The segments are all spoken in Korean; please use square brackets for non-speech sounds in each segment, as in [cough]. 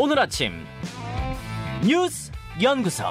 오늘 아침 뉴스 연구소.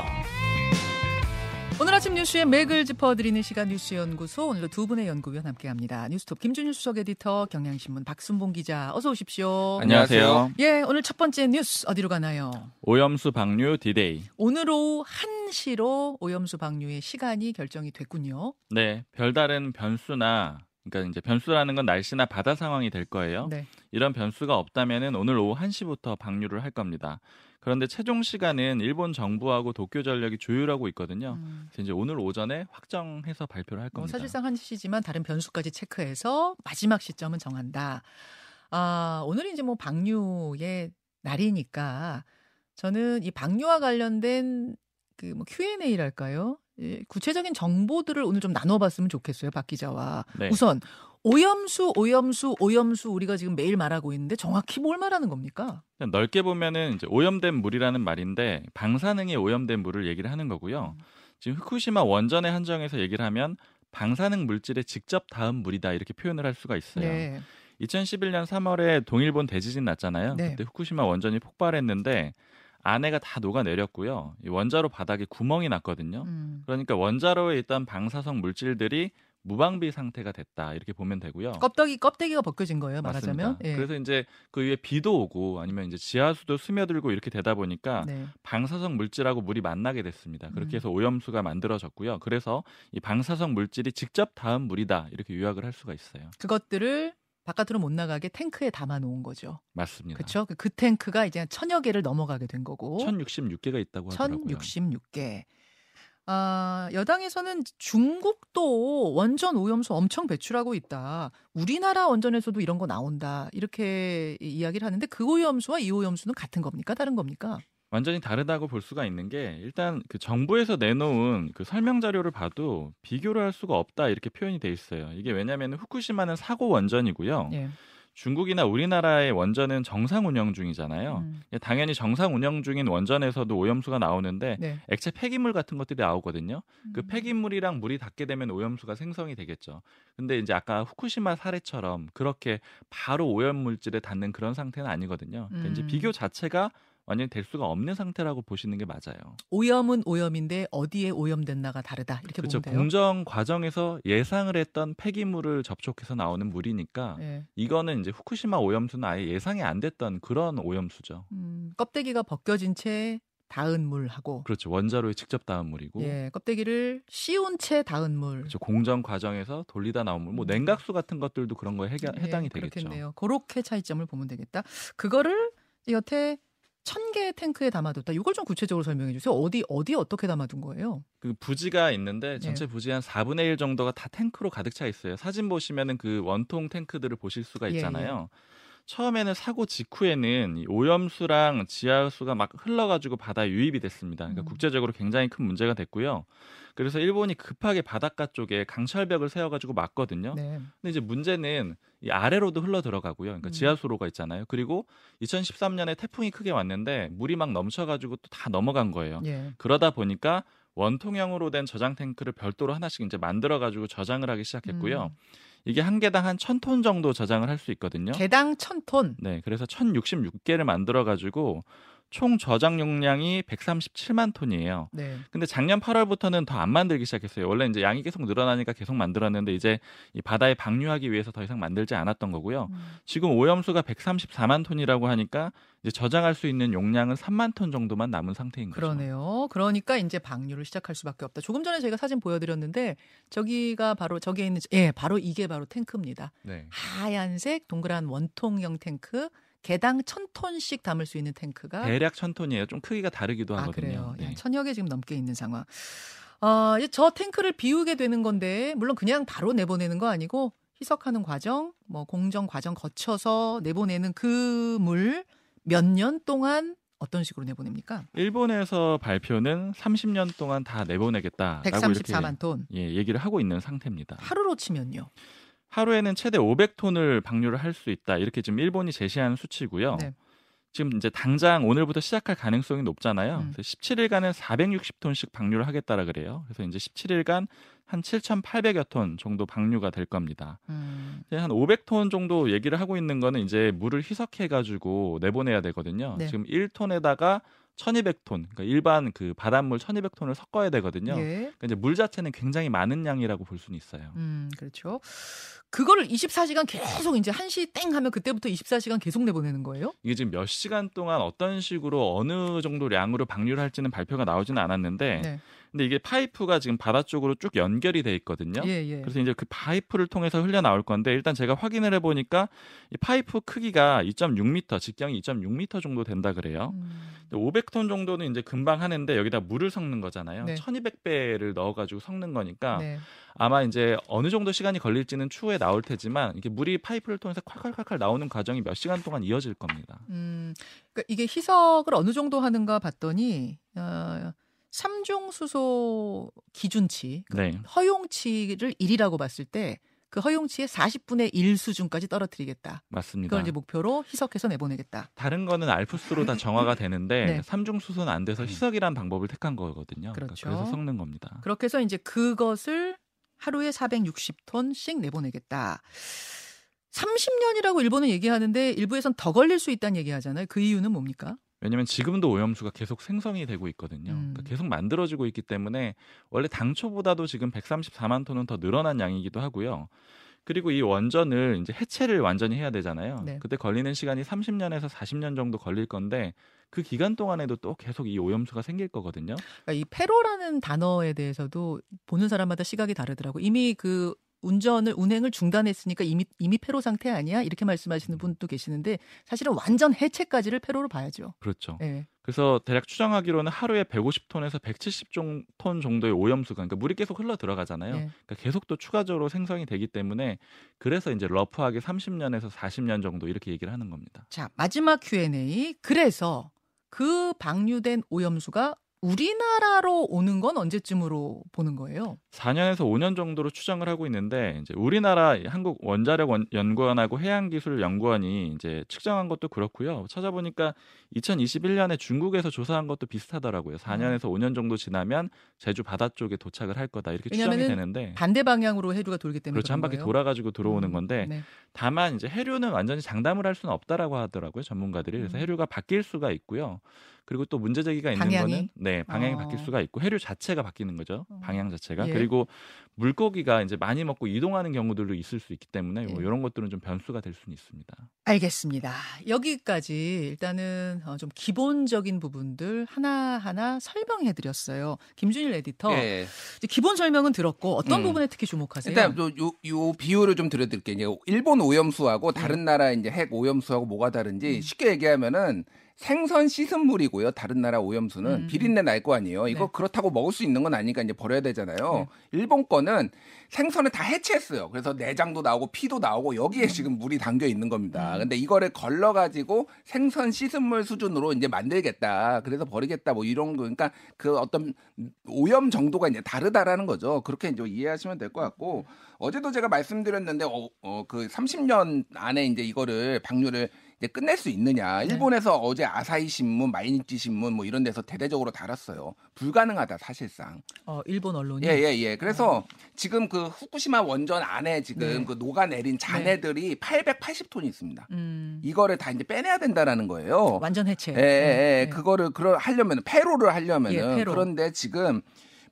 오늘 아침 뉴스의 맥을 짚어드리는 시간 뉴스 연구소 오늘도 두 분의 연구위원 함께합니다. 뉴스톱 김준일 수석 에디터 경향신문 박순봉 기자 어서 오십시오. 안녕하세요. 예 오늘 첫 번째 뉴스 어디로 가나요? 오염수 방류 디데이. 오늘 오후 1시로 오염수 방류의 시간이 결정이 됐군요. 네, 별다른 변수나 그러니까 이제 변수라는 건 날씨나 바다 상황이 될 거예요. 네. 이런 변수가 없다면은 오늘 오후 1시부터 방류를 할 겁니다. 그런데 최종 시간은 일본 정부하고 도쿄 전력이 조율하고 있거든요. 음, 그래서 이제 오늘 오전에 확정해서 발표를 할뭐 겁니다. 사실상 1시지만 다른 변수까지 체크해서 마지막 시점은 정한다. 아 오늘이 이제 뭐 방류의 날이니까 저는 이 방류와 관련된 그뭐 Q&A랄까요? 예, 구체적인 정보들을 오늘 좀 나눠봤으면 좋겠어요, 박 기자와. 네. 우선 오염수, 오염수, 오염수 우리가 지금 매일 말하고 있는데 정확히 뭘 말하는 겁니까? 넓게 보면은 이제 오염된 물이라는 말인데 방사능이 오염된 물을 얘기를 하는 거고요. 음. 지금 후쿠시마 원전에 한정해서 얘기를 하면 방사능 물질에 직접 닿은 물이다 이렇게 표현을 할 수가 있어요. 네. 2011년 3월에 동일본 대지진 났잖아요. 네. 그때 후쿠시마 원전이 폭발했는데 안에가 다 녹아 내렸고요. 이 원자로 바닥에 구멍이 났거든요. 음. 그러니까 원자로에 있던 방사성 물질들이 무방비 상태가 됐다 이렇게 보면 되고요. 껍데기 껍데기가 벗겨진 거예요, 말하자면. 맞습니다. 예. 그래서 이제 그 위에 비도 오고 아니면 이제 지하수도 스며들고 이렇게 되다 보니까 네. 방사성 물질하고 물이 만나게 됐습니다. 음. 그렇게 해서 오염수가 만들어졌고요. 그래서 이 방사성 물질이 직접 닿은 물이다 이렇게 요약을 할 수가 있어요. 그것들을 바깥으로 못 나가게 탱크에 담아 놓은 거죠. 맞습니다. 그렇죠? 그 탱크가 이제 천여 개를 넘어가게 된 거고. 1066개가 있다고 하더라고요. 1066개. 아, 여당에서는 중국도 원전 오염수 엄청 배출하고 있다. 우리나라 원전에서도 이런 거 나온다. 이렇게 이야기를 하는데 그 오염수와 이 오염수는 같은 겁니까? 다른 겁니까? 완전히 다르다고 볼 수가 있는 게 일단 그 정부에서 내놓은 그 설명 자료를 봐도 비교를 할 수가 없다 이렇게 표현이 돼 있어요. 이게 왜냐하면 후쿠시마는 사고 원전이고요. 예. 중국이나 우리나라의 원전은 정상 운영 중이잖아요. 음, 당연히 정상 운영 중인 원전에서도 오염수가 나오는데 네. 액체 폐기물 같은 것들이 나오거든요. 그 음. 폐기물이랑 물이 닿게 되면 오염수가 생성이 되겠죠. 근데 이제 아까 후쿠시마 사례처럼 그렇게 바로 오염 물질에 닿는 그런 상태는 아니거든요. 그러니까 이제 음. 비교 자체가 완전히 될 수가 없는 상태라고 보시는 게 맞아요. 오염은 오염인데 어디에 오염됐나가 다르다. 이렇게 그렇죠. 보면 돼요. 공정 과정에서 예상을 했던 폐기물을 접촉해서 나오는 물이니까 예. 이거는 이제 후쿠시마 오염수는 아예 예상이 안 됐던 그런 오염수죠. 음, 껍데기가 벗겨진 채 닿은 물하고 그렇죠. 원자로에 직접 닿은 물이고 예, 껍데기를 씌운 채 닿은 물. 그렇죠. 공정 과정에서 돌리다 나온 물, 뭐 음. 냉각수 같은 것들도 그런 거에 해가, 예, 해당이 되겠죠. 그렇겠네요. 그렇게 차이점을 보면 되겠다. 그거를 여태 천 개의 탱크에 담아뒀다. 이걸 좀 구체적으로 설명해 주세요. 어디 어디 어떻게 담아둔 거예요? 그 부지가 있는데 전체 예. 부지 한 4분의 1 정도가 다 탱크로 가득 차 있어요. 사진 보시면은 그 원통 탱크들을 보실 수가 예, 있잖아요. 처음에는 사고 직후에는 이 오염수랑 지하수가 막 흘러가지고 바다에 유입이 됐습니다. 그러니까 음. 국제적으로 굉장히 큰 문제가 됐고요. 그래서 일본이 급하게 바닷가 쪽에 강철벽을 세워가지고 막거든요. 네. 근데 이제 문제는 이 아래로도 흘러 들어가고요. 그러니까 음. 지하수로가 있잖아요. 그리고 2013년에 태풍이 크게 왔는데 물이 막 넘쳐가지고 또 다 넘어간 거예요. 예. 그러다 보니까 원통형으로 된 저장 탱크를 별도로 하나씩 이제 만들어가지고 저장을 하기 시작했고요. 음. 이게 한 개당 한 천 톤 정도 저장을 할 수 있거든요. 개당 천 톤. 네, 그래서 1066개를 만들어가지고 총 저장 용량이 137만 톤이에요. 네. 근데 작년 8월부터는 더 안 만들기 시작했어요. 원래 이제 양이 계속 늘어나니까 계속 만들었는데 이제 이 바다에 방류하기 위해서 더 이상 만들지 않았던 거고요. 음. 지금 오염수가 134만 톤이라고 하니까 이제 저장할 수 있는 용량은 3만 톤 정도만 남은 상태인 거죠. 그러네요. 그러니까 이제 방류를 시작할 수밖에 없다. 조금 전에 저희가 사진 보여드렸는데 저기가 바로 저기에 있는 예 바로 이게 바로 탱크입니다. 네. 하얀색 동그란 원통형 탱크 개당 천 톤씩 담을 수 있는 탱크가 대략 천 톤이에요. 좀 크기가 다르기도 아 하거든요. 그래요. 네. 약 천여 개 지금 넘게 있는 상황. 어, 저 탱크를 비우게 되는 건데 물론 그냥 바로 내보내는 거 아니고 희석하는 과정, 뭐 공정 과정 거쳐서 내보내는 그 물 몇 년 동안 어떤 식으로 내보냅니까? 일본에서 발표는 30년 동안 다 내보내겠다라고 이렇게 134만 톤. 예, 얘기를 하고 있는 상태입니다. 하루로 치면요. 하루에는 최대 500톤을 방류를 할 수 있다. 이렇게 지금 일본이 제시한 수치고요. 네. 지금 이제 당장 오늘부터 시작할 가능성이 높잖아요. 음. 그래서 17일간은 460톤씩 방류를 하겠다라 그래요. 그래서 이제 17일간 한 7,800여 톤 정도 방류가 될 겁니다. 음. 한 500톤 정도 얘기를 하고 있는 거는 이제 물을 희석해 가지고 내보내야 되거든요. 네. 지금 1톤에다가 1,200톤, 그러니까 일반 그 바닷물 1,200톤을 섞어야 되거든요. 예. 그러니까 이제 물 자체는 굉장히 많은 양이라고 볼 수는 있어요. 음, 그렇죠. 그거를 24시간 계속 이제 1시 땡 하면 그때부터 24시간 계속 내보내는 거예요? 이게 지금 몇 시간 동안 어떤 식으로 어느 정도 량으로 방류를 할지는 발표가 나오지는 않았는데 네. 근데 이게 파이프가 지금 바다 쪽으로 쭉 연결이 돼 있거든요. 예, 예. 그래서 이제 그 파이프를 통해서 흘려 나올 건데 일단 제가 확인을 해 보니까 이 파이프 크기가 2.6m, 직경이 2.6m 정도 된다 그래요. 음. 500톤 정도는 이제 금방 하는데 여기다 물을 섞는 거잖아요. 네. 1200배를 넣어 가지고 섞는 거니까 네. 아마 이제 어느 정도 시간이 걸릴지는 추후에 나올 테지만 이게 물이 파이프를 통해서 콸콸콸콸 나오는 과정이 몇 시간 동안 이어질 겁니다. 음, 그러니까 이게 희석을 어느 정도 하는가 봤더니 어, 삼중 수소 기준치, 그 네. 허용치를 1이라고 봤을 때 그 허용치의 40분의 1 수준까지 떨어뜨리겠다. 맞습니다. 그걸 이제 목표로 희석해서 내보내겠다. 다른 거는 알프스로 다 정화가 [laughs] 되는데 네. 삼중 수소는 안 돼서 희석이란 방법을 택한 거거든요. 그러니까 그렇죠. 그래서 섞는 겁니다. 그렇게 해서 이제 그것을 하루에 460톤씩 내보내겠다. 30년이라고 일본은 얘기하는데 일부에선 더 걸릴 수 있다는 얘기하잖아요. 그 이유는 뭡니까? 왜냐하면 지금도 오염수가 계속 생성이 되고 있거든요. 음. 그러니까 계속 만들어지고 있기 때문에 원래 당초보다도 지금 134만 톤은 더 늘어난 양이기도 하고요. 그리고 이 원전을 이제 해체를 완전히 해야 되잖아요. 네. 그때 걸리는 시간이 30년에서 40년 정도 걸릴 건데 그 기간 동안에도 또 계속 이 오염수가 생길 거거든요. 그러니까 이 페로라는 단어에 대해서도 보는 사람마다 시각이 다르더라고. 이미 그 운전을 운행을 중단했으니까 이미 이미 페로 상태 아니야? 이렇게 말씀하시는 분도 계시는데 사실은 완전 해체까지를 페로로 봐야죠. 그렇죠. 예. 그래서 대략 추정하기로는 하루에 150톤에서 170톤 정도의 오염수가 그러니까 물이 계속 흘러 들어가잖아요. 예. 그러니까 계속 또 추가적으로 생성이 되기 때문에 그래서 이제 러프하게 30년에서 40년 정도 이렇게 얘기를 하는 겁니다. 자, 마지막 Q&A. 그래서 그 방류된 오염수가 우리나라로 오는 건 언제쯤으로 보는 거예요? 4년에서 5년 정도로 추정을 하고 있는데 이제 우리나라 한국 원자력 원- 연구원하고 해양기술 연구원이 이제 측정한 것도 그렇고요. 찾아보니까 2021년에 중국에서 조사한 것도 비슷하더라고요. 4년에서 5년 정도 지나면 제주 바다 쪽에 도착을 할 거다 이렇게 추정이 되는데 반대 방향으로 해류가 돌기 때문에 그렇죠 한 바퀴 거예요? 돌아가지고 들어오는 음, 건데 네. 다만 이제 해류는 완전히 장담을 할 수는 없다라고 하더라고요 전문가들이 그래서 음. 해류가 바뀔 수가 있고요 그리고 또 문제 제기가 있는 방향이? 거는 네 방향이 어. 바뀔 수가 있고 해류 자체가 바뀌는 거죠 어. 방향 자체가 예. 그리고 물고기가 이제 많이 먹고 이동하는 경우들도 있을 수 있기 때문에 뭐 예. 이런 것들은 좀 변수가 될 수는 있습니다 알겠습니다. 여기까지 일단은 어, 좀 기본적인 부분들 하나 하나 설명해 드렸어요. 김준일 에디터. 예. 이제 기본 설명은 들었고 어떤 음. 부분에 특히 주목하세요? 일단 요, 요, 요 비율을 좀 들어드릴게요. 이제 일본 오염수하고 다른 나라 이제 핵 오염수하고 뭐가 다른지 음. 쉽게 얘기하면은 생선 씻은 물이고요. 다른 나라 오염수는 음. 비린내 날 거 아니에요. 이거 네. 그렇다고 먹을 수 있는 건 아니니까 이제 버려야 되잖아요. 일본 거는 생선을 다 해체했어요. 그래서 내장도 나오고 피도 나오고 여기에 지금 물이 담겨 있는 겁니다. 음. 근데 이거를 걸러 가지고 생선 씻은 물 수준으로 이제 만들겠다. 그래서 버리겠다. 뭐 이런 거 그러니까 그 어떤 오염 정도가 이제 다르다라는 거죠. 그렇게 이제 이해하시면 될 것 같고 어제도 제가 말씀드렸는데 어, 어, 그 30년 안에 이제 이거를 방류를 이제 끝낼 수 있느냐. 네. 일본에서 어제 아사히 신문, 마이니치 신문 뭐 이런 데서 대대적으로 달았어요. 불가능하다 사실상. 어, 일본 언론이 예, 예, 예. 그래서 지금 그 후쿠시마 원전 안에 지금 네. 그 녹아내린 잔해들이 880톤이 있습니다. 음, 이거를 다 이제 빼내야 된다라는 거예요. 완전 해체. 예, 예, 예. 네. 그거를 그러 하려면 페로를 하려면은 예, 페로. 그런데 지금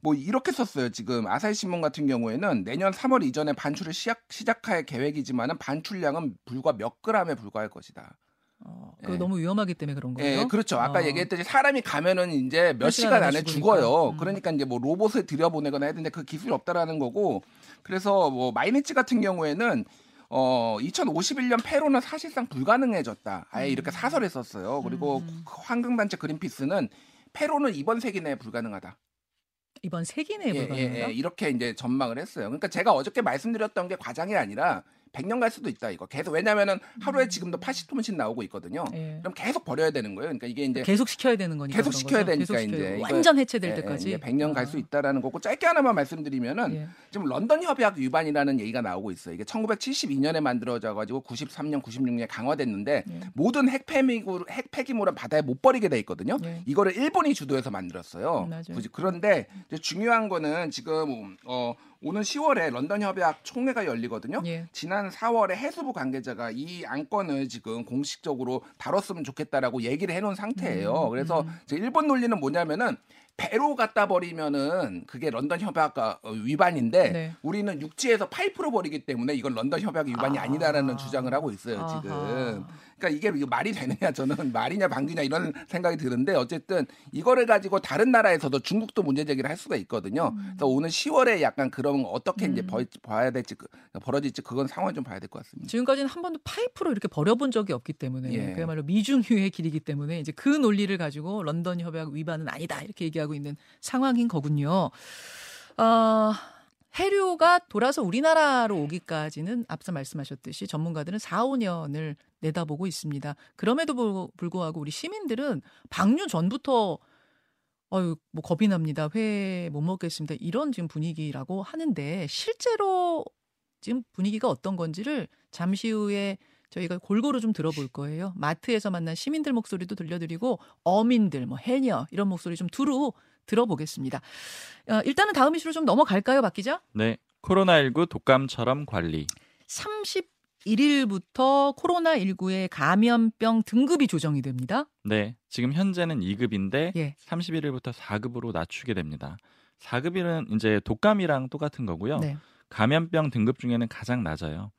뭐 이렇게 썼어요. 지금 아사히 신문 같은 경우에는 내년 3월 이전에 반출을 시작 시작할 계획이지만은 반출량은 불과 몇 그램에 불과할 것이다. 어, 그거 예. 너무 위험하기 때문에 그런 거예요. 예, 그렇죠. 아까 어. 얘기했듯이 사람이 가면은 이제 몇몇 시간 안에 죽어요. 음. 그러니까 이제 뭐 로봇을 들여보내거나 해야 되는데 그 기술이 없다라는 거고. 그래서 뭐 마이니치 같은 경우에는 어 2051년 페로는 사실상 불가능해졌다. 아예 이렇게 사설을 썼어요. 그리고 음. 그 환경단체 그린피스는 페로는 이번 세기 내에 불가능하다. 이번 세기 내에 예, 불가능하다. 예, 예, 이렇게 이제 전망을 했어요. 그러니까 제가 어저께 말씀드렸던 게 과장이 아니라 100년 갈 수도 있다 이거. 계속 왜냐면은 하루에 지금도 80톤씩 나오고 있거든요. 예. 그럼 계속 버려야 되는 거예요. 그러니까 이게 이제 계속 시켜야 되는 거니까 계속 시켜야? 되니까 계속 이제 완전 해체될 예, 때까지 예, 100년 갈수 아. 있다라는 거고 짧게 하나만 말씀드리면은 예. 지금 런던 협약 위반이라는 얘기가 나오고 있어요. 이게 1972년에 만들어져 가지고 93년, 96년에 강화됐는데 예. 모든 핵 폐기물 핵 폐기물은 바다에 못 버리게 돼 있거든요. 예. 이거를 일본이 주도해서 만들었어요. 음, 맞아요. 그런데 중요한 거는 지금 어 오는 10월에 런던 협약 총회가 열리거든요. 예. 지난 4월에 해수부 관계자가 이 안건을 지금 공식적으로 다뤘으면 좋겠다라고 얘기를 해놓은 상태예요. 음, 그래서 음. 일본 논리는 뭐냐면은 배로 갖다 버리면은 그게 런던 협약 위반인데 네. 우리는 육지에서 파이프로 버리기 때문에 이건 런던 협약 위반이 아. 아. 니다라는 주장을 하고 있어요 지금. 아하. 그러니까 이게 말이 되느냐 저는 말이냐 방귀냐 이런 생각이 드는데 어쨌든 이거를 가지고 다른 나라에서도 중국도 문제 제기를 할 수가 있거든요. 그래서 오는 10월에 약간 그런 어떻게 이제 음. 벌, 봐야 될지 그- 벌어질지 그건 상황을 좀 봐야 될 것 같습니다. 지금까지는 한 번도 파이프로 이렇게 버려본 적이 없기 때문에 예. 그야말로 미증유의 길이기 때문에 이제 그 논리를 가지고 런던 협약 위반은 아니다 이렇게 얘기하고 있는 상황인 거군요. 아, 해류가 돌아서 우리나라로 오기까지는 앞서 말씀하셨듯이 전문가들은 4, 5년을 내다보고 있습니다. 그럼에도 불- 불구하고 우리 시민들은 방류 전부터 어유 뭐 겁이 납니다. 회 못 먹겠습니다. 이런 지금 분위기라고 하는데 실제로 지금 분위기가 어떤 건지를 잠시 후에 저희가 골고루 좀 들어볼 거예요. 마트에서 만난 시민들 목소리도 들려드리고 어민들, 뭐 해녀 이런 목소리 좀 두루 들어보겠습니다. 어, 일단은 다음 이슈로 좀 넘어갈까요, 박 기자? 네. 코로나19 독감처럼 관리. 31일부터 코로나19의 감염병 등급이 조정이 됩니다. 네. 지금 현재는 2급인데 예. 31일부터 4급으로 낮추게 됩니다. 4급이는 이제 독감이랑 똑같은 거고요. 네. 감염병 등급 중에는 가장 낮아요.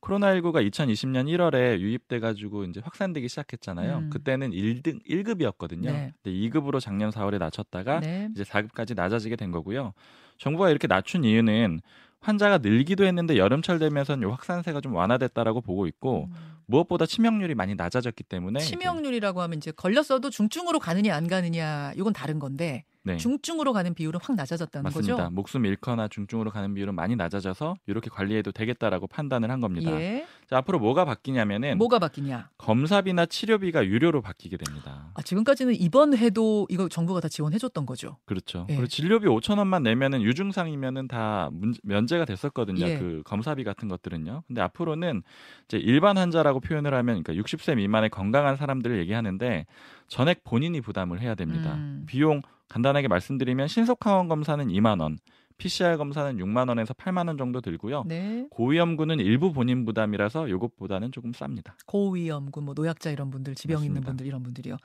코로나19가 2020년 1월에 유입돼 가지고 이제 확산되기 시작했잖아요. 음. 그때는 1등 1급이었거든요. 네. 근데 2급으로 작년 4월에 낮췄다가 네. 이제 4급까지 낮아지게 된 거고요. 정부가 이렇게 낮춘 이유는 환자가 늘기도 했는데 여름철 되면서는 요 확산세가 좀 완화됐다라고 보고 있고 무엇보다 치명률이 많이 낮아졌기 때문에 치명률이라고 하면 이제 걸렸어도 중증으로 가느냐 안 가느냐 이건 다른 건데 네. 중증으로 가는 비율은 확 낮아졌다는 맞습니다. 거죠. 목숨 잃거나 중증으로 가는 비율은 많이 낮아져서 이렇게 관리해도 되겠다라고 판단을 한 겁니다. 예. 자, 앞으로 뭐가 바뀌냐면은 뭐가 바뀌냐? 검사비나 치료비가 유료로 바뀌게 됩니다. 아, 지금까지는 이번 해도 이거 정부가 다 지원해 줬던 거죠. 그렇죠. 예. 그리고 진료비 5천 원만 내면은 유증상이면은 다 문- 면제가 됐었거든요. 예. 그 검사비 같은 것들은요. 근데 앞으로는 이제 일반 환자라고 표현을 하면 그러니까 60세 미만의 건강한 사람들을 얘기하는데 전액 본인이 부담을 해야 됩니다. 음. 비용 간단하게 말씀드리면 신속항원 검사는 2만 원, PCR 검사는 6만 원에서 8만 원 정도 들고요. 네. 고위험군은 일부 본인 부담이라서 요것보다는 조금 쌉니다. 고위험군, 뭐 노약자 이런 분들, 지병 있는 맞습니다. 분들 이런 분들이요.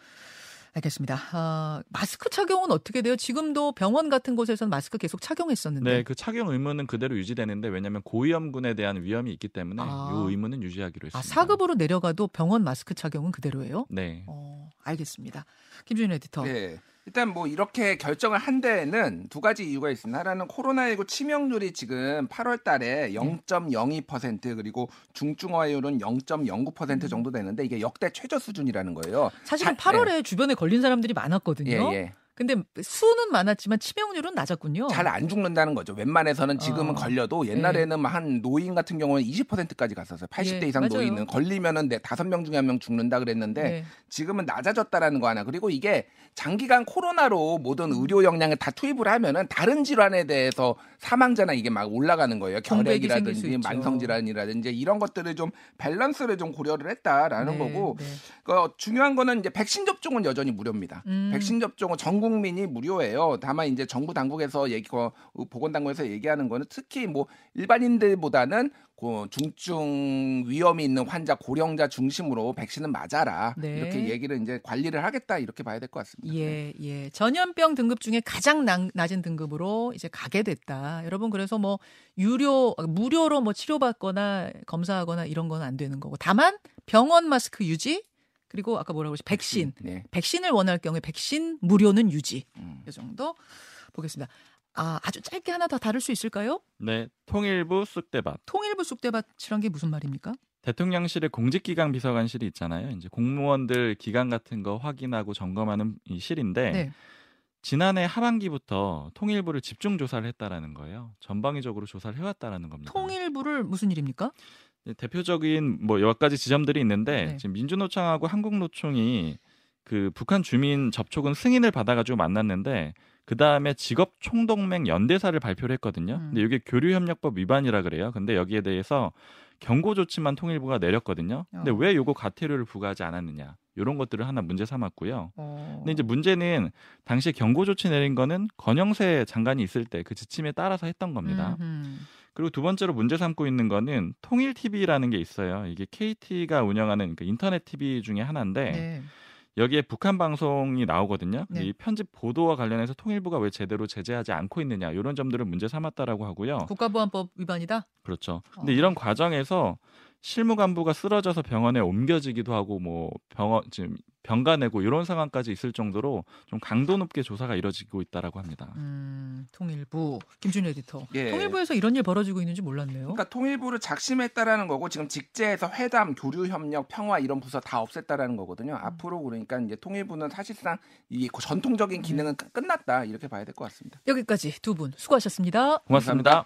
알겠습니다. 아, 마스크 착용은 어떻게 돼요? 지금도 병원 같은 곳에서는 마스크 계속 착용했었는데. 네, 그 착용 의무는 그대로 유지되는데 왜냐하면 고위험군에 대한 위험이 있기 때문에 아. 이 의무는 유지하기로 아, 했습니다. 4급으로 내려가도 병원 마스크 착용은 그대로예요? 네. 어, 알겠습니다. 김준일 에디터. 네. 일단 뭐 이렇게 결정을 한 데에는 두 가지 이유가 있습니다. 하나는 코로나19 치명률이 지금 8월 달에 0.02% 그리고 중증화율은 0.09% 정도 되는데 이게 역대 최저 수준이라는 거예요. 사실은 자- 8월에 주변에 걸린 사람들이 많았거든요. 예, 예. 근데 수는 많았지만 치명률은 낮았군요. 잘 안 죽는다는 거죠. 웬만해서는 지금은 어. 걸려도 옛날에는 막한 노인 같은 경우는 20%까지 갔었어요. 80대 예, 이상 맞아요. 노인은 걸리면은 내 다섯 명 중에 한 명 죽는다 그랬는데 네. 지금은 낮아졌다라는 거 하나. 그리고 이게 장기간 코로나로 모든 음. 의료 역량을 다 투입을 하면은 다른 질환에 대해서 사망자나 이게 막 올라가는 거예요. 결핵이라든지. 만성 질환이라든지 이런 것들을 좀 밸런스를 좀 고려를 했다라는 네, 거고 네. 그 중요한 거는 이제 백신 접종은 여전히 무료입니다. 음. 백신 접종은 전국 민이 무료예요. 다만 이제 정부 당국에서 얘기, 어, 보건당국에서 얘기하는 거는 특히 뭐 일반인들보다는 그 중증 위험이 있는 환자, 고령자 중심으로 백신은 맞아라 네. 이렇게 얘기를 이제 관리를 하겠다 이렇게 봐야 될 것 같습니다. 예, 예. 전염병 등급 중에 가장 나- 낮은 등급으로 이제 가게 됐다. 여러분 그래서 뭐 유료 무료로 뭐 치료받거나 검사하거나 이런 건 안 되는 거고. 다만 병원 마스크 유지 그리고 아까 뭐라고 그러지? 백신. 네. 백신을 원할 경우에 백신 무료는 유지. 음. 이 정도 보겠습니다. 아, 아주 짧게 하나 더 다룰 수 있을까요? 네. 통일부 쑥대밭. 통일부 쑥대밭이란 게 무슨 말입니까? 대통령실에 공직기강 비서관실이 있잖아요. 이제 공무원들 기강 같은 거 확인하고 점검하는 이 실인데 네. 지난해 하반기부터 통일부를 집중 조사를 했다라는 거예요. 전방위적으로 조사를 해왔다라는 겁니다. 통일부를 무슨 일입니까? 네, 대표적인 뭐 여러 가지 지점들이 있는데 네. 지금 민주노총하고 한국노총이 그 북한 주민 접촉은 승인을 받아가지고 만났는데 그 다음에 직업 총동맹 연대사를 발표를 했거든요. 음. 근데 이게 교류협력법 위반이라 그래요. 근데 여기에 대해서 경고 조치만 통일부가 내렸거든요. 근데 어. 왜 요거 과태료를 부과하지 않았느냐? 이런 것들을 하나 문제 삼았고요. 어. 근데 이제 문제는 당시에 경고 조치 내린 거는 권영세 장관이 있을 때 그 지침에 따라서 했던 겁니다. 음흠. 그리고 두 번째로 문제 삼고 있는 거는 통일 TV라는 게 있어요. 이게 KT가 운영하는 그 인터넷 TV 중에 하나인데 네. 여기에 북한 방송이 나오거든요. 네. 이 편집 보도와 관련해서 통일부가 왜 제대로 제재하지 않고 있느냐 이런 점들을 문제 삼았다라고 하고요. 국가보안법 위반이다. 그렇죠. 근데 어. 이런 과정에서 실무 간부가 쓰러져서 병원에 옮겨지기도 하고 뭐 병원 지금 병가 내고 이런 상황까지 있을 정도로 좀 강도 높게 조사가 이뤄지고 있다라고 합니다. 음, 통일부 김준일 에디터. 예. 통일부에서 이런 일 벌어지고 있는지 몰랐네요. 그러니까 통일부를 작심했다라는 거고 지금 직제에서 회담, 교류 협력, 평화 이런 부서 다 없앴다라는 거거든요. 앞으로 그러니까 이제 통일부는 사실상 이 전통적인 기능은 끝- 끝났다 이렇게 봐야 될 것 같습니다. 여기까지 두 분 수고하셨습니다. 고맙습니다.